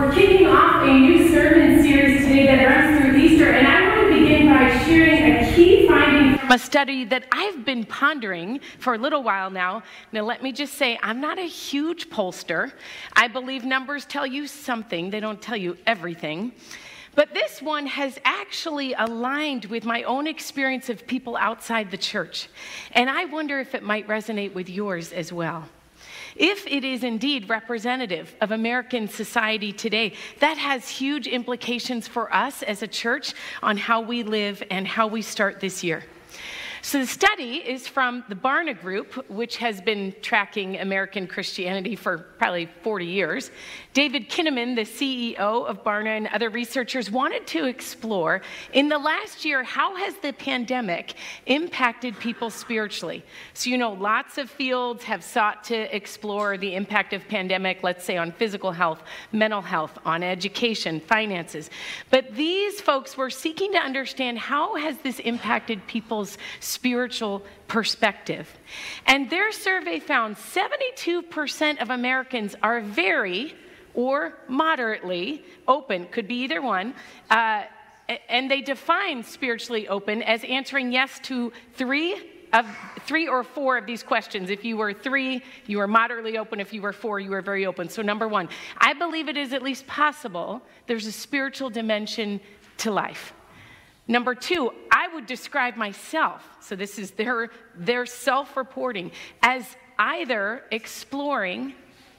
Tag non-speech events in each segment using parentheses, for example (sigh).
We're kicking off a new sermon series today that runs through Easter, and I want to begin by sharing a key finding from a study that I've been pondering for a little while now. Now, let me just say, I'm not a huge pollster. I believe numbers tell you something, they don't tell you everything. But this one has actually aligned with my own experience of people outside the church. And I wonder if it might resonate with yours as well. If it is indeed representative of American society today, that has huge implications for us as a church on how we live and how we start this year. So, the study is from the Barna Group, which has been tracking American Christianity for probably 40 years. David Kinnaman, the CEO of Barna, and other researchers wanted to explore in the last year how has the pandemic impacted people spiritually? So, you know, lots of fields have sought to explore the impact of pandemic, let's say on physical health, mental health, on education, finances. But these folks were seeking to understand how has this impacted people's spiritual perspective. And their survey found 72% of Americans are very or moderately open, could be either one. Uh, and they define spiritually open as answering yes to three of three or four of these questions. If you were three, you were moderately open. If you were four, you were very open. So, number one, I believe it is at least possible there's a spiritual dimension to life. Number two, I would describe myself, so this is their, their self reporting, as either exploring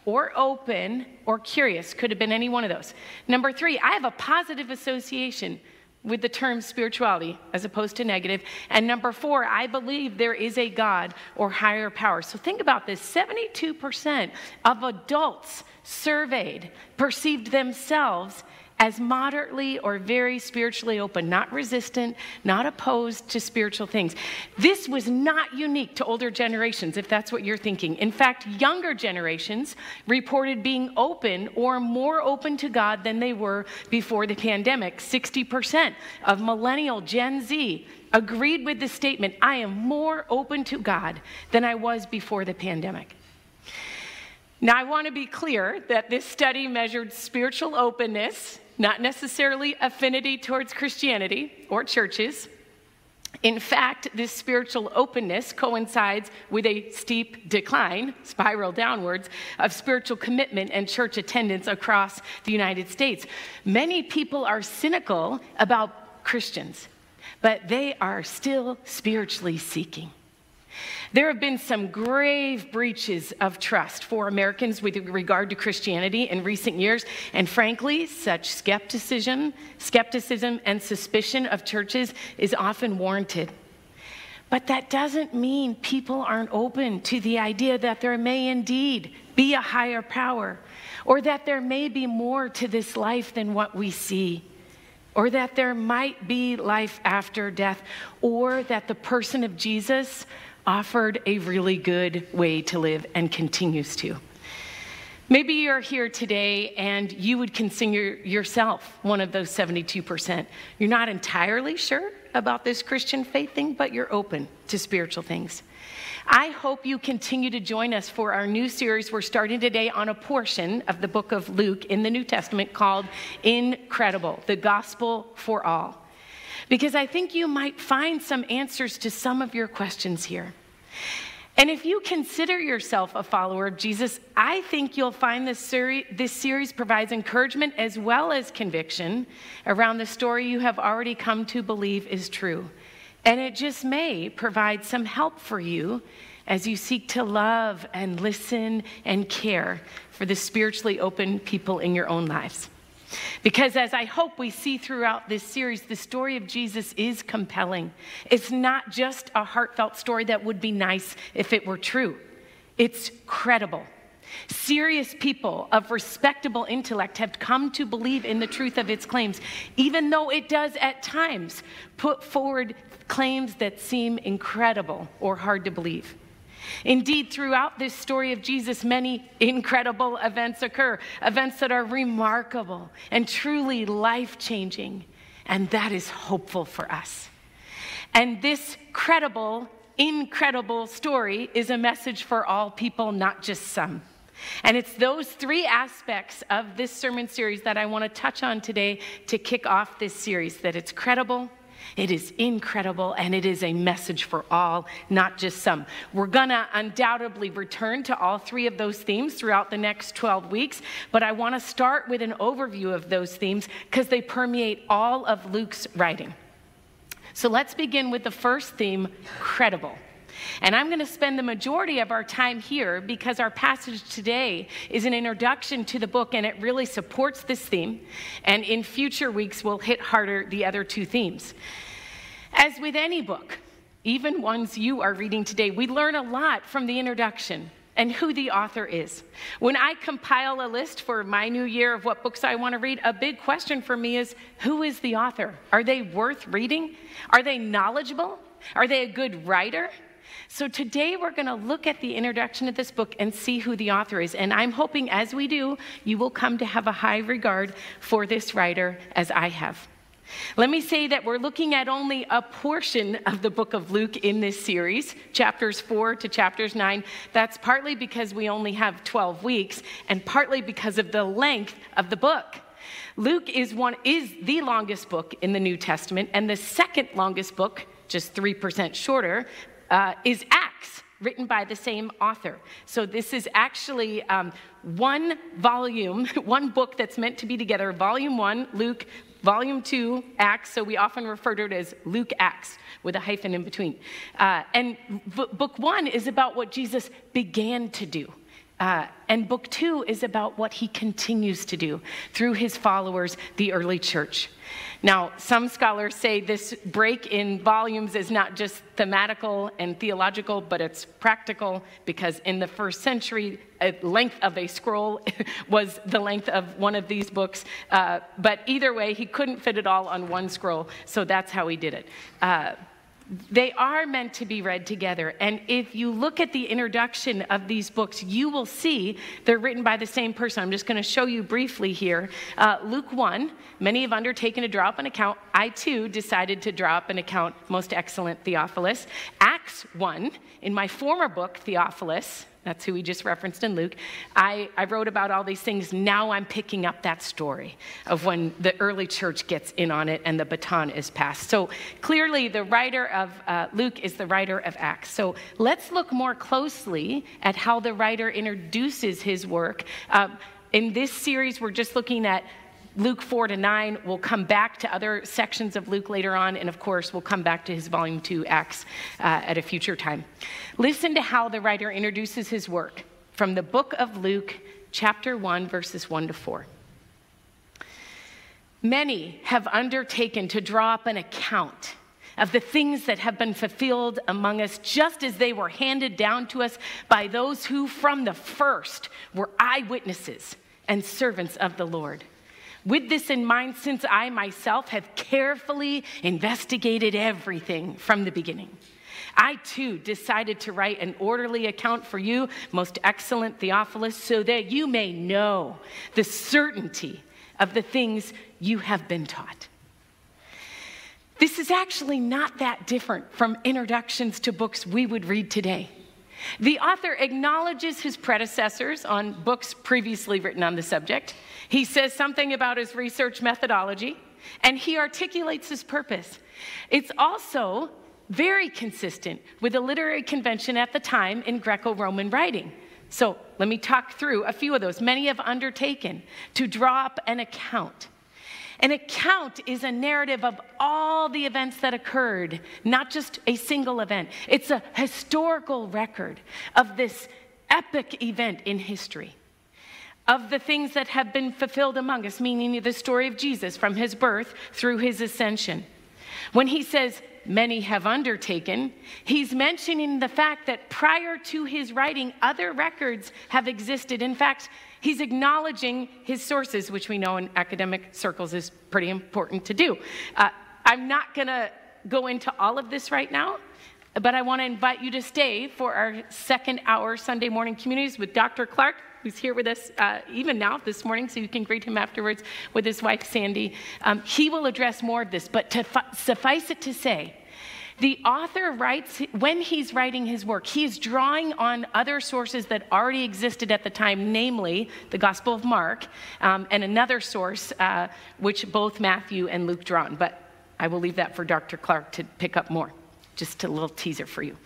or open or curious. Could have been any one of those. Number three, I have a positive association with the term spirituality as opposed to negative. And number four, I believe there is a God or higher power. So think about this 72% of adults surveyed perceived themselves as moderately or very spiritually open, not resistant, not opposed to spiritual things. This was not unique to older generations, if that's what you're thinking. In fact, younger generations reported being open or more open to God than they were before the pandemic. 60% of millennial Gen Z agreed with the statement I am more open to God than I was before the pandemic. Now, I want to be clear that this study measured spiritual openness not necessarily affinity towards Christianity or churches. In fact, this spiritual openness coincides with a steep decline, spiral downwards, of spiritual commitment and church attendance across the United States. Many people are cynical about Christians, but they are still spiritually seeking. There have been some grave breaches of trust for Americans with regard to Christianity in recent years, and frankly, such skepticism, skepticism and suspicion of churches is often warranted. But that doesn't mean people aren't open to the idea that there may indeed be a higher power, or that there may be more to this life than what we see or that there might be life after death, or that the person of Jesus offered a really good way to live and continues to. Maybe you're here today and you would consider yourself one of those 72%. You're not entirely sure about this Christian faith thing, but you're open to spiritual things. I hope you continue to join us for our new series we're starting today on a portion of the book of Luke in the New Testament called Incredible, the Gospel for All because I think you might find some answers to some of your questions here. And if you consider yourself a follower of Jesus, I think you'll find this, seri- this series provides encouragement as well as conviction around the story you have already come to believe is true. And it just may provide some help for you as you seek to love and listen and care for the spiritually open people in your own lives. Because as I hope we see throughout this series, the story of Jesus is compelling. It's not just a heartfelt story that would be nice if it were true, it's credible. Serious people of respectable intellect have come to believe in the truth of its claims, even though it does at times put forward claims that seem incredible or hard to believe. Indeed, throughout this story of Jesus, many incredible events occur, events that are remarkable and truly life changing. And that is hopeful for us. And this credible, incredible story is a message for all people, not just some. And it's those three aspects of this sermon series that I want to touch on today to kick off this series that it's credible, it is incredible, and it is a message for all, not just some. We're going to undoubtedly return to all three of those themes throughout the next 12 weeks, but I want to start with an overview of those themes because they permeate all of Luke's writing. So let's begin with the first theme credible. And I'm going to spend the majority of our time here because our passage today is an introduction to the book and it really supports this theme. And in future weeks, we'll hit harder the other two themes. As with any book, even ones you are reading today, we learn a lot from the introduction and who the author is. When I compile a list for my new year of what books I want to read, a big question for me is who is the author? Are they worth reading? Are they knowledgeable? Are they a good writer? So today we're going to look at the introduction of this book and see who the author is. And I'm hoping as we do, you will come to have a high regard for this writer as I have. Let me say that we're looking at only a portion of the book of Luke in this series, chapters 4 to chapters 9. That's partly because we only have 12 weeks, and partly because of the length of the book. Luke is, one, is the longest book in the New Testament, and the second longest book, just 3% shorter, uh, is Acts, written by the same author. So this is actually um, one volume, (laughs) one book that's meant to be together. Volume one, Luke. Volume two, Acts. So we often refer to it as Luke Acts with a hyphen in between. Uh, and v- book one is about what Jesus began to do. Uh, and book two is about what he continues to do through his followers, the early church. Now, some scholars say this break in volumes is not just thematical and theological, but it's practical because in the first century, a length of a scroll (laughs) was the length of one of these books. Uh, but either way, he couldn't fit it all on one scroll, so that's how he did it. Uh, they are meant to be read together. And if you look at the introduction of these books, you will see they're written by the same person. I'm just going to show you briefly here. Uh, Luke 1, many have undertaken to draw up an account. I too decided to draw up an account, most excellent Theophilus. Acts 1, in my former book, Theophilus, that's who we just referenced in Luke. I, I wrote about all these things. Now I'm picking up that story of when the early church gets in on it and the baton is passed. So clearly, the writer of uh, Luke is the writer of Acts. So let's look more closely at how the writer introduces his work. Uh, in this series, we're just looking at Luke 4 to 9. We'll come back to other sections of Luke later on, and of course, we'll come back to his volume 2, Acts, uh, at a future time. Listen to how the writer introduces his work from the book of Luke, chapter 1, verses 1 to 4. Many have undertaken to draw up an account of the things that have been fulfilled among us, just as they were handed down to us by those who from the first were eyewitnesses and servants of the Lord. With this in mind, since I myself have carefully investigated everything from the beginning, I too decided to write an orderly account for you, most excellent Theophilus, so that you may know the certainty of the things you have been taught. This is actually not that different from introductions to books we would read today. The author acknowledges his predecessors on books previously written on the subject. He says something about his research methodology, and he articulates his purpose. It's also very consistent with the literary convention at the time in Greco Roman writing. So let me talk through a few of those. Many have undertaken to draw up an account an account is a narrative of all the events that occurred, not just a single event. It's a historical record of this epic event in history, of the things that have been fulfilled among us, meaning the story of Jesus from his birth through his ascension. When he says, many have undertaken, he's mentioning the fact that prior to his writing, other records have existed. In fact, He's acknowledging his sources, which we know in academic circles is pretty important to do. Uh, I'm not going to go into all of this right now, but I want to invite you to stay for our second hour Sunday morning communities with Dr. Clark, who's here with us uh, even now this morning, so you can greet him afterwards with his wife Sandy. Um, he will address more of this, but to suffice it to say, the author writes, when he's writing his work, he's drawing on other sources that already existed at the time, namely the Gospel of Mark, um, and another source uh, which both Matthew and Luke draw on. But I will leave that for Dr. Clark to pick up more. Just a little teaser for you.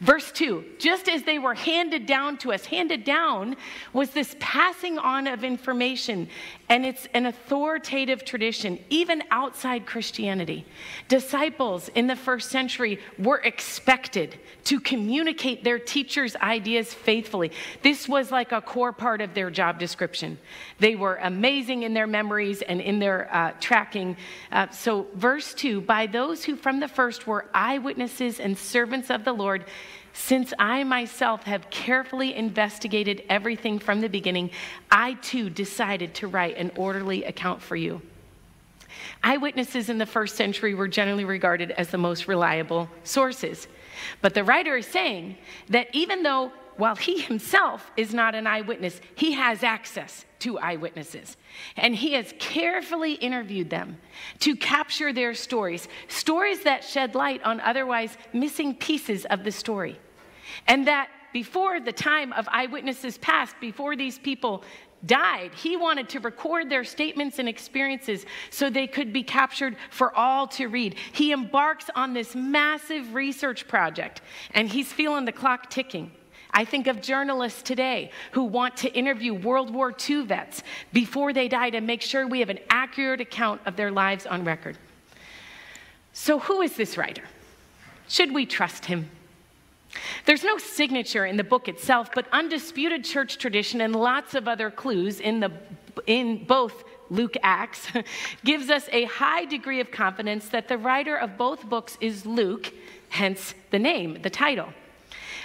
Verse 2 just as they were handed down to us, handed down was this passing on of information, and it's an authoritative tradition, even outside Christianity. Disciples in the first century were expected to communicate their teacher's ideas faithfully. This was like a core part of their job description. They were amazing in their memories and in their uh, tracking. Uh, so, verse 2 by those who from the first were eyewitnesses and servants of the Lord, since I myself have carefully investigated everything from the beginning, I too decided to write an orderly account for you. Eyewitnesses in the first century were generally regarded as the most reliable sources. But the writer is saying that even though, while he himself is not an eyewitness, he has access to eyewitnesses. And he has carefully interviewed them to capture their stories, stories that shed light on otherwise missing pieces of the story. And that before the time of eyewitnesses passed, before these people died, he wanted to record their statements and experiences so they could be captured for all to read. He embarks on this massive research project, and he's feeling the clock ticking. I think of journalists today who want to interview World War II vets before they die to make sure we have an accurate account of their lives on record. So, who is this writer? Should we trust him? There's no signature in the book itself, but undisputed church tradition and lots of other clues in, the, in both Luke Acts (laughs) gives us a high degree of confidence that the writer of both books is Luke, hence the name, the title.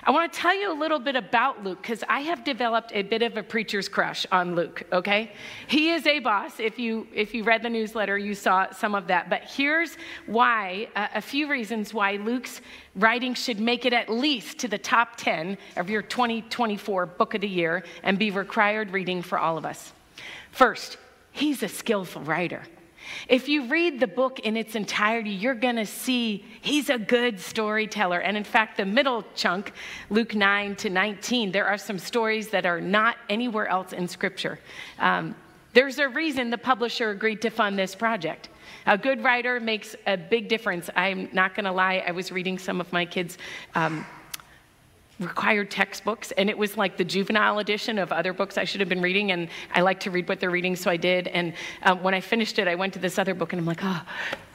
I want to tell you a little bit about Luke because I have developed a bit of a preacher's crush on Luke, okay? He is a boss. If you if you read the newsletter, you saw some of that. But here's why uh, a few reasons why Luke's writing should make it at least to the top 10 of your 2024 book of the year and be required reading for all of us. First, he's a skillful writer. If you read the book in its entirety, you're going to see he's a good storyteller. And in fact, the middle chunk, Luke 9 to 19, there are some stories that are not anywhere else in Scripture. Um, there's a reason the publisher agreed to fund this project. A good writer makes a big difference. I'm not going to lie, I was reading some of my kids' um, required textbooks and it was like the juvenile edition of other books i should have been reading and i like to read what they're reading so i did. And um, when i finished it i went to this other book and i'm like oh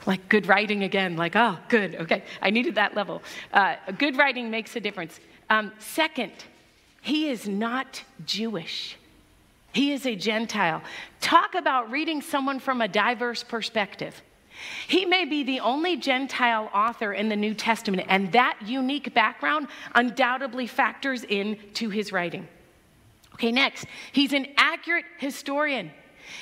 like good writing again like oh good okay i needed that level. Uh, good writing makes a difference. Um, second he is not jewish. He is a gentile. Talk about reading someone from a diverse perspective he may be the only Gentile author in the New Testament, and that unique background undoubtedly factors into his writing. Okay, next, he's an accurate historian.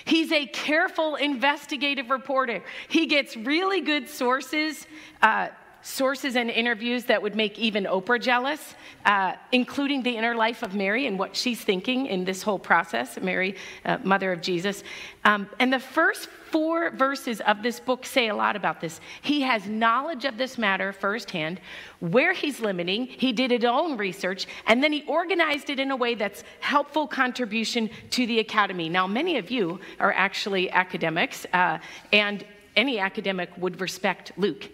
He's a careful investigative reporter. He gets really good sources. Uh, sources and interviews that would make even Oprah jealous, uh, including the inner life of Mary and what she's thinking in this whole process, Mary, uh, mother of Jesus. Um, and the first four verses of this book say a lot about this. He has knowledge of this matter firsthand, where he's limiting, he did his own research, and then he organized it in a way that's helpful contribution to the academy. Now, many of you are actually academics, uh, and any academic would respect Luke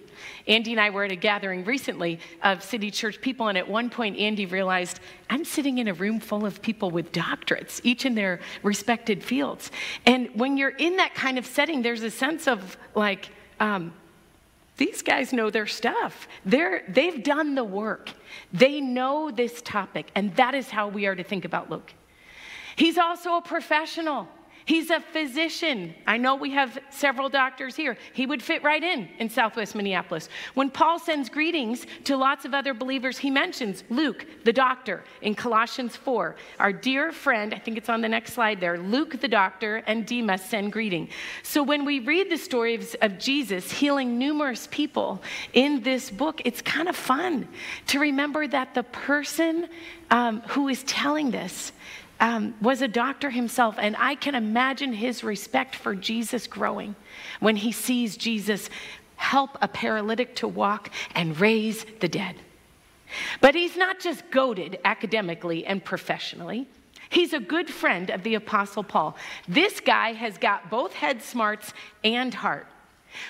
Andy and I were at a gathering recently of City Church people, and at one point, Andy realized I'm sitting in a room full of people with doctorates, each in their respected fields. And when you're in that kind of setting, there's a sense of like, um, these guys know their stuff. They're, they've done the work. They know this topic, and that is how we are to think about Luke. He's also a professional. He's a physician. I know we have several doctors here. He would fit right in in Southwest Minneapolis. When Paul sends greetings to lots of other believers, he mentions Luke, the doctor, in Colossians 4. Our dear friend, I think it's on the next slide there, Luke, the doctor, and Demas send greeting. So when we read the stories of, Jesus healing numerous people in this book, it's kind of fun to remember that the person um, who is telling this um, was a doctor himself, and I can imagine his respect for Jesus growing when he sees Jesus help a paralytic to walk, and raise the dead. But he's not just goaded academically and professionally. He's a good friend of the Apostle Paul. This guy has got both head smarts and heart.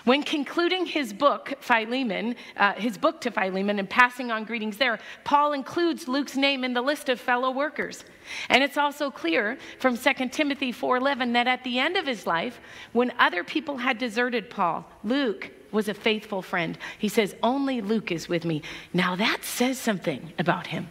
When concluding his book, Philemon, uh, his book to Philemon, and passing on greetings there, Paul includes Luke's name in the list of fellow workers. And it's also clear from 2 Timothy 4:11 that at the end of his life, when other people had deserted Paul, Luke was a faithful friend. He says, "Only Luke is with me." Now that says something about him.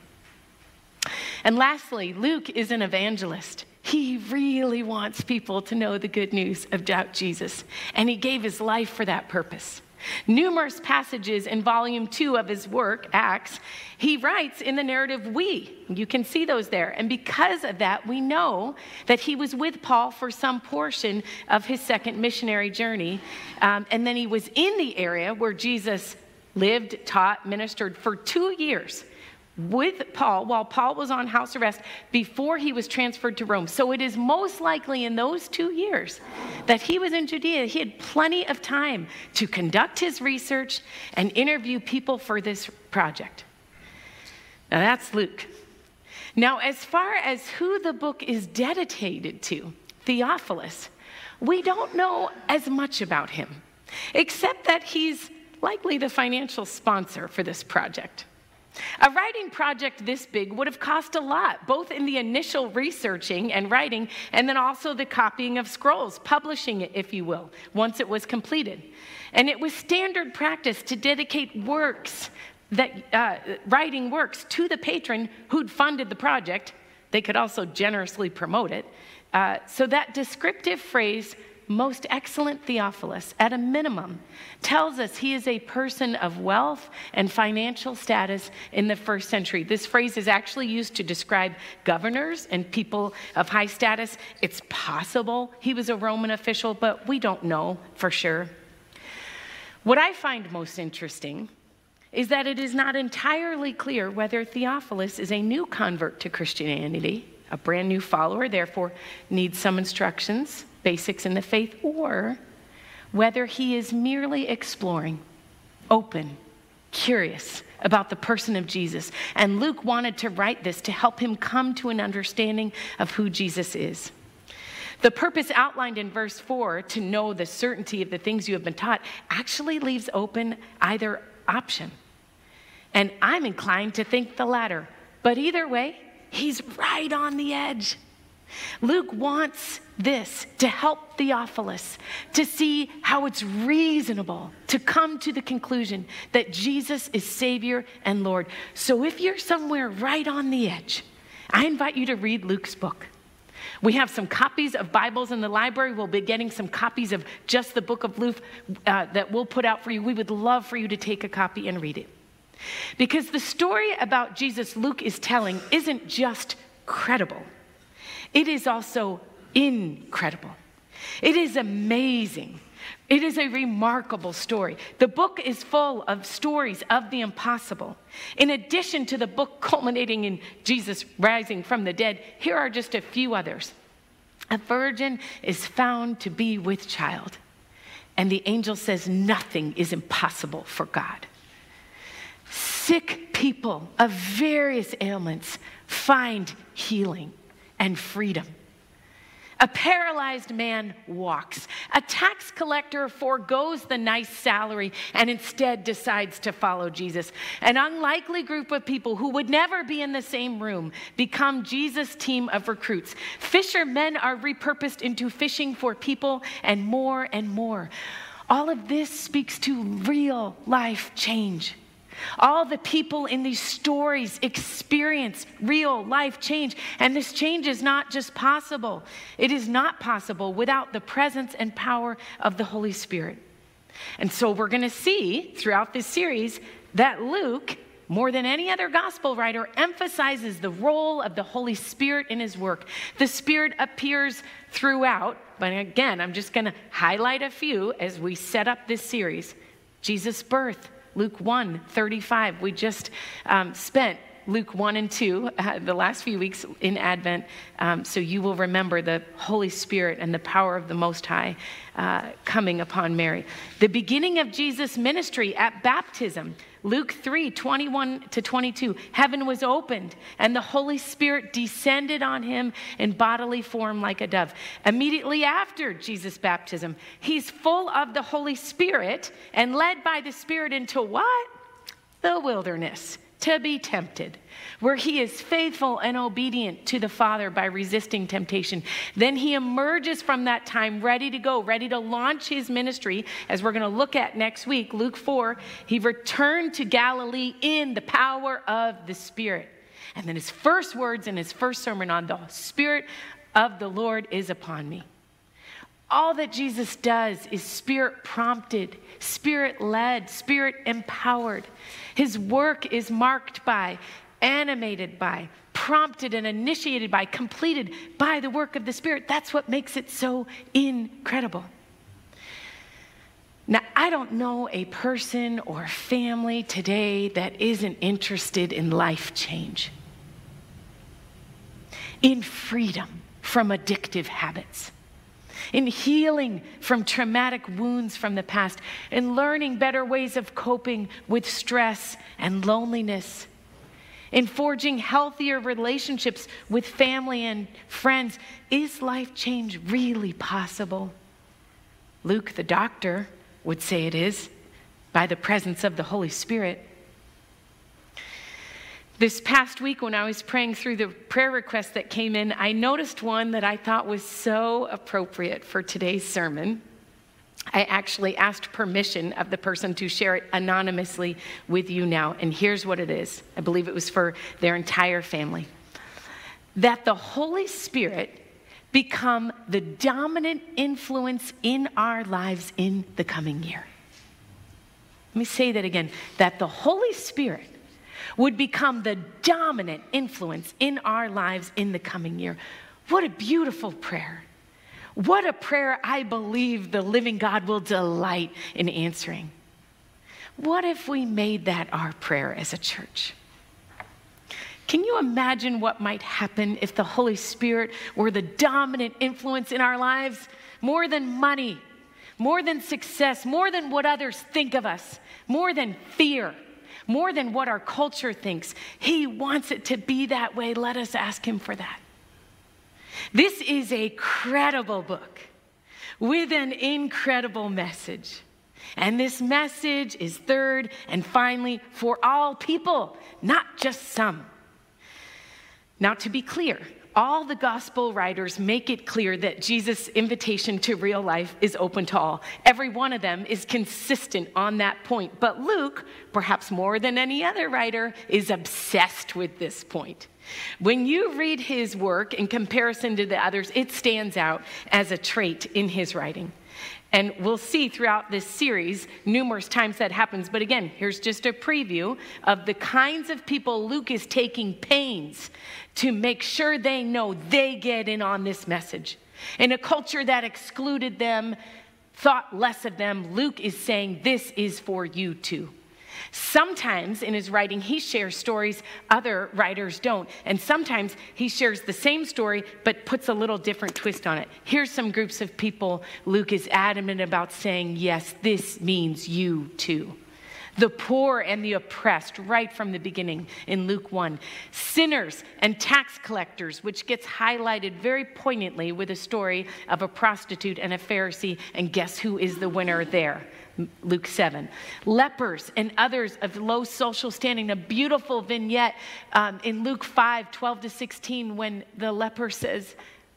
And lastly, Luke is an evangelist. He really wants people to know the good news about Jesus, and he gave his life for that purpose. Numerous passages in volume two of his work, Acts, he writes in the narrative, we. You can see those there. And because of that, we know that he was with Paul for some portion of his second missionary journey. Um, and then he was in the area where Jesus lived, taught, ministered for two years with Paul while Paul was on house arrest before he was transferred to Rome. So it is most likely in those two years that he was in Judea, he had plenty of time to conduct his research and interview people for this project. Now that's Luke. Now, as far as who the book is dedicated to, Theophilus, we don't know as much about him, except that he's likely the financial sponsor for this project. A writing project this big would have cost a lot, both in the initial researching and writing, and then also the copying of scrolls, publishing it, if you will, once it was completed. And it was standard practice to dedicate works, that, uh, writing works, to the patron who'd funded the project. They could also generously promote it. Uh, so that descriptive phrase most excellent Theophilus, at a minimum, tells us he is a person of wealth and financial status in the first century. This phrase is actually used to describe governors and people of high status. It's possible he was a Roman official, but we don't know for sure. What I find most interesting is that it is not entirely clear whether Theophilus is a new convert to Christianity, a brand new follower, therefore needs some instructions basics in the faith, or whether he is merely exploring, open, curious about the person of Jesus. And Luke wanted to write this to help him come to an understanding of who Jesus is. The purpose outlined in verse 4 to know the certainty of the things you have been taught actually leaves open either option. And I'm inclined to think the latter. But either way, he's right on the edge. Luke wants this to help Theophilus to see how it's reasonable to come to the conclusion that Jesus is Savior and Lord. So if you're somewhere right on the edge, I invite you to read Luke's book. We have some copies of Bibles in the library. We'll be getting some copies of just the book of Luke uh, that we'll put out for you. We would love for you to take a copy and read it. Because the story about Jesus Luke is telling isn't just credible, it is also incredible. It is amazing. It is a remarkable story. The book is full of stories of the impossible. In addition to the book culminating in Jesus rising from the dead, here are just a few others. A virgin is found to be with child, and the angel says nothing is impossible for God. Sick people of various ailments find healing and freedom. A paralyzed man walks. A tax collector foregoes the nice salary and instead decides to follow Jesus. An unlikely group of people who would never be in the same room become Jesus' team of recruits. Fishermen are repurposed into fishing for people and more and more. All of this speaks to real life change. All the people in these stories experience real life change. And this change is not just possible, it is not possible without the presence and power of the Holy Spirit. And so we're going to see throughout this series that Luke, more than any other gospel writer, emphasizes the role of the Holy Spirit in his work. The Spirit appears throughout, but again, I'm just going to highlight a few as we set up this series Jesus' birth Luke 1 35. We just um, spent Luke 1 and 2, uh, (laughs) the last few weeks in Advent, um, so you will remember the Holy Spirit and the power of the Most High uh, coming upon Mary. The beginning of Jesus' ministry at baptism, Luke 3 21 to 22, heaven was opened and the Holy Spirit descended on him in bodily form like a dove. Immediately after Jesus' baptism, he's full of the Holy Spirit and led by the Spirit into what? The wilderness to be tempted, where he is faithful and obedient to the Father by resisting temptation. Then he emerges from that time ready to go, ready to launch his ministry, as we're going to look at next week, Luke 4. He returned to Galilee in the power of the Spirit. And then his first words in his first sermon on the Spirit of the Lord is upon me. All that Jesus does is spirit prompted, spirit led, spirit empowered. His work is marked by, animated by, prompted and initiated by, completed by the work of the Spirit. That's what makes it so incredible. Now, I don't know a person or family today that isn't interested in life change, in freedom from addictive habits in healing from traumatic wounds from the past, in learning better ways of coping with stress and loneliness, in forging healthier relationships with family and friends. Is life change really possible? Luke, the doctor, would say it is by the presence of the Holy Spirit. This past week, when I was praying through the prayer requests that came in, I noticed one that I thought was so appropriate for today's sermon. I actually asked permission of the person to share it anonymously with you now. And here's what it is I believe it was for their entire family that the Holy Spirit become the dominant influence in our lives in the coming year. Let me say that again that the Holy Spirit would become the dominant influence in our lives in the coming year. What a beautiful prayer. What a prayer I believe the living God will delight in answering. What if we made that our prayer as a church? Can you imagine what might happen if the Holy Spirit were the dominant influence in our lives? More than money, more than success, more than what others think of us, more than fear, more than what our culture thinks. He wants it to be that way. Let us ask Him for that. This is a credible book with an incredible message. And this message is third and finally for all people, not just some. Now, to be clear, all the gospel writers make it clear that Jesus' invitation to real life is open to all. Every one of them is consistent on that point. But Luke, perhaps more than any other writer, is obsessed with this point. When you read his work in comparison to the others, it stands out as a trait in his writing. And we'll see throughout this series numerous times that happens. But again, here's just a preview of the kinds of people Luke is taking pains to make sure they know they get in on this message. In a culture that excluded them, thought less of them, Luke is saying, This is for you too. Sometimes in his writing, he shares stories other writers don't. And sometimes he shares the same story, but puts a little different twist on it. Here's some groups of people Luke is adamant about saying, yes, this means you too the poor and the oppressed right from the beginning in Luke 1, sinners and tax collectors, which gets highlighted very poignantly with a story of a prostitute and a Pharisee, and guess who is the winner there? Luke 7. Lepers and others of low social standing, a beautiful vignette um, in Luke 5 12 to 16, when the leper says,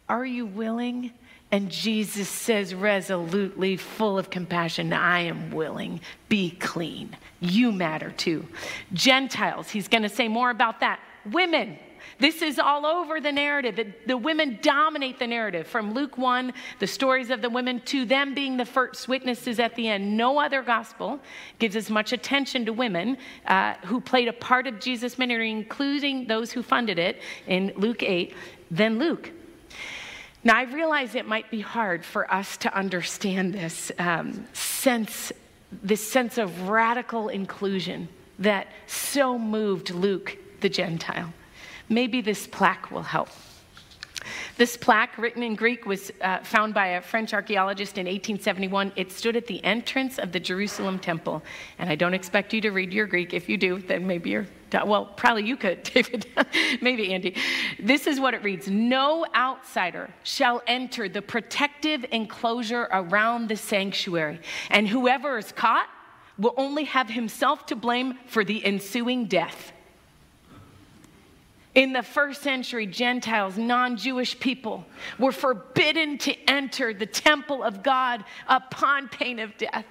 Are you willing? And Jesus says resolutely, full of compassion, I am willing, be clean. You matter too. Gentiles, he's going to say more about that. Women, this is all over the narrative. The, the, women dominate the narrative from Luke 1, the stories of the women, to them being the first witnesses at the end. No other gospel gives as much attention to women uh, who played a part of Jesus' ministry, including those who funded it in Luke 8, than Luke. Now, I realize it might be hard for us to understand this um, sense, this sense of radical inclusion that so moved Luke the Gentile. Maybe this plaque will help. This plaque, written in Greek, was uh, found by a French archaeologist in 1871. It stood at the entrance of the Jerusalem temple. And I don't expect you to read your Greek. If you do, then maybe you're, well, probably you could, (laughs) David. maybe Andy. This is what it reads No outsider shall enter the protective enclosure around the sanctuary, and whoever is caught will only have himself to blame for the ensuing death. In the first century, Gentiles, non Jewish people, were forbidden to enter the temple of God upon pain of death.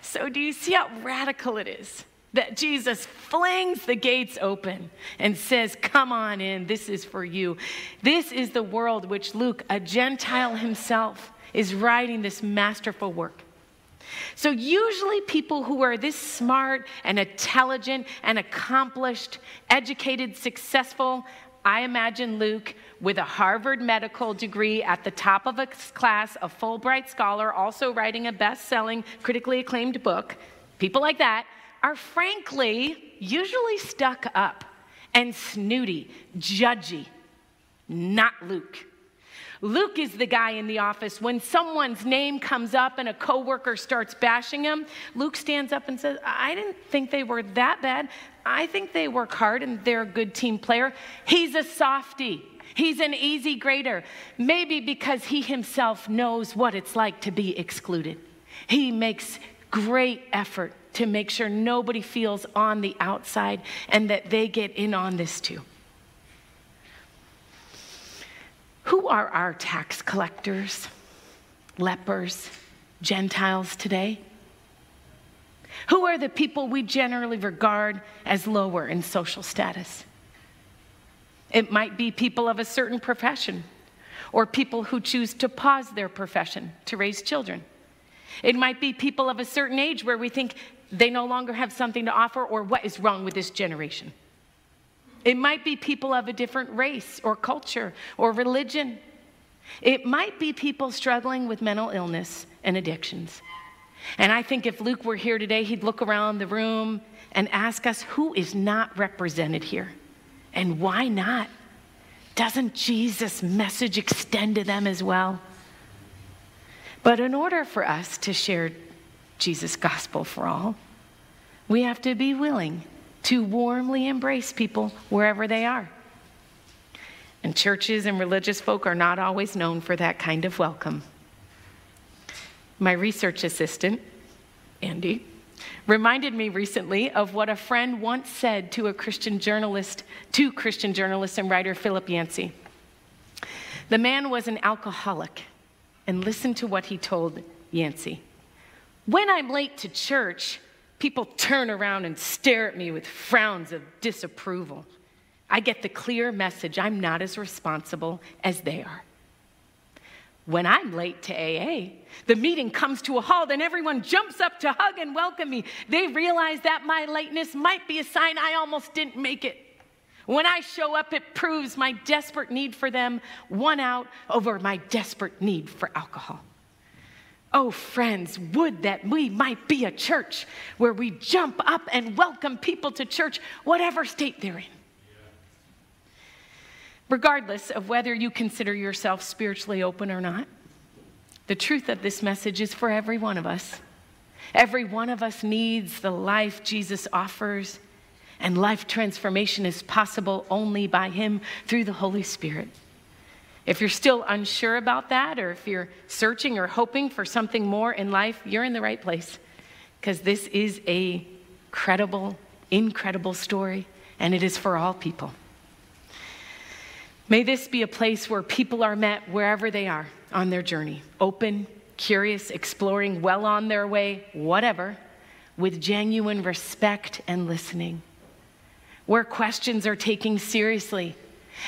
So, do you see how radical it is? That Jesus flings the gates open and says, Come on in, this is for you. This is the world which Luke, a Gentile himself, is writing this masterful work. So, usually, people who are this smart and intelligent and accomplished, educated, successful, I imagine Luke with a Harvard medical degree at the top of his class, a Fulbright scholar, also writing a best selling, critically acclaimed book, people like that are frankly usually stuck up and snooty, judgy. Not Luke. Luke is the guy in the office. When someone's name comes up and a coworker starts bashing him, Luke stands up and says, I didn't think they were that bad. I think they work hard and they're a good team player. He's a softy. He's an easy grader, maybe because he himself knows what it's like to be excluded. He makes great effort to make sure nobody feels on the outside and that they get in on this too. Who are our tax collectors, lepers, Gentiles today? Who are the people we generally regard as lower in social status? It might be people of a certain profession or people who choose to pause their profession to raise children. It might be people of a certain age where we think they no longer have something to offer or what is wrong with this generation. It might be people of a different race or culture or religion. It might be people struggling with mental illness and addictions. And I think if Luke were here today, he'd look around the room and ask us who is not represented here and why not? Doesn't Jesus' message extend to them as well? But in order for us to share Jesus' gospel for all, we have to be willing to warmly embrace people wherever they are. And churches and religious folk are not always known for that kind of welcome. My research assistant, Andy, reminded me recently of what a friend once said to a Christian journalist, to Christian journalist and writer Philip Yancey. The man was an alcoholic, and listen to what he told Yancey. When I'm late to church, People turn around and stare at me with frowns of disapproval. I get the clear message I'm not as responsible as they are. When I'm late to AA, the meeting comes to a halt and everyone jumps up to hug and welcome me. They realize that my lateness might be a sign I almost didn't make it. When I show up, it proves my desperate need for them won out over my desperate need for alcohol. Oh, friends, would that we might be a church where we jump up and welcome people to church, whatever state they're in. Regardless of whether you consider yourself spiritually open or not, the truth of this message is for every one of us. Every one of us needs the life Jesus offers, and life transformation is possible only by Him through the Holy Spirit. If you're still unsure about that, or if you're searching or hoping for something more in life, you're in the right place because this is a credible, incredible story, and it is for all people. May this be a place where people are met wherever they are on their journey, open, curious, exploring, well on their way, whatever, with genuine respect and listening. Where questions are taken seriously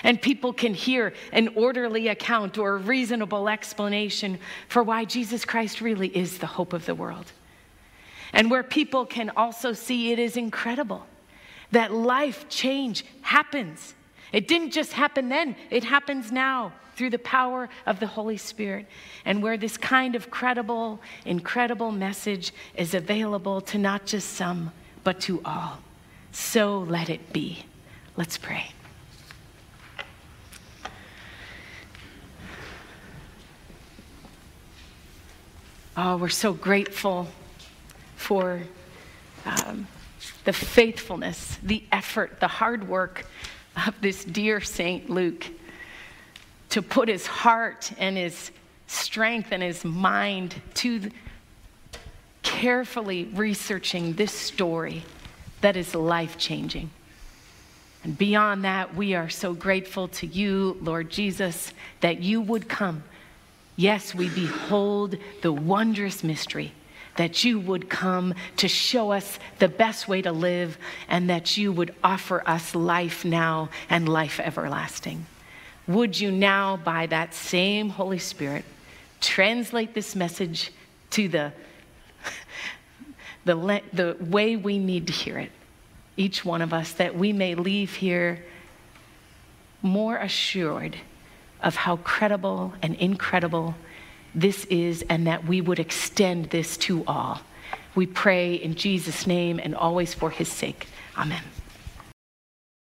and people can hear an orderly account or a reasonable explanation for why Jesus Christ really is the hope of the world. And where people can also see it is incredible that life change happens. It didn't just happen then, it happens now through the power of the Holy Spirit. And where this kind of credible, incredible message is available to not just some, but to all. So let it be. Let's pray. Oh, we're so grateful for um, the faithfulness, the effort, the hard work of this dear Saint Luke to put his heart and his strength and his mind to carefully researching this story that is life changing. And beyond that, we are so grateful to you, Lord Jesus, that you would come Yes, we behold the wondrous mystery that you would come to show us the best way to live and that you would offer us life now and life everlasting. Would you now, by that same Holy Spirit, translate this message to the, (laughs) the, the way we need to hear it, each one of us, that we may leave here more assured of how credible and incredible this is and that we would extend this to all. We pray in Jesus' name and always for his sake. Amen.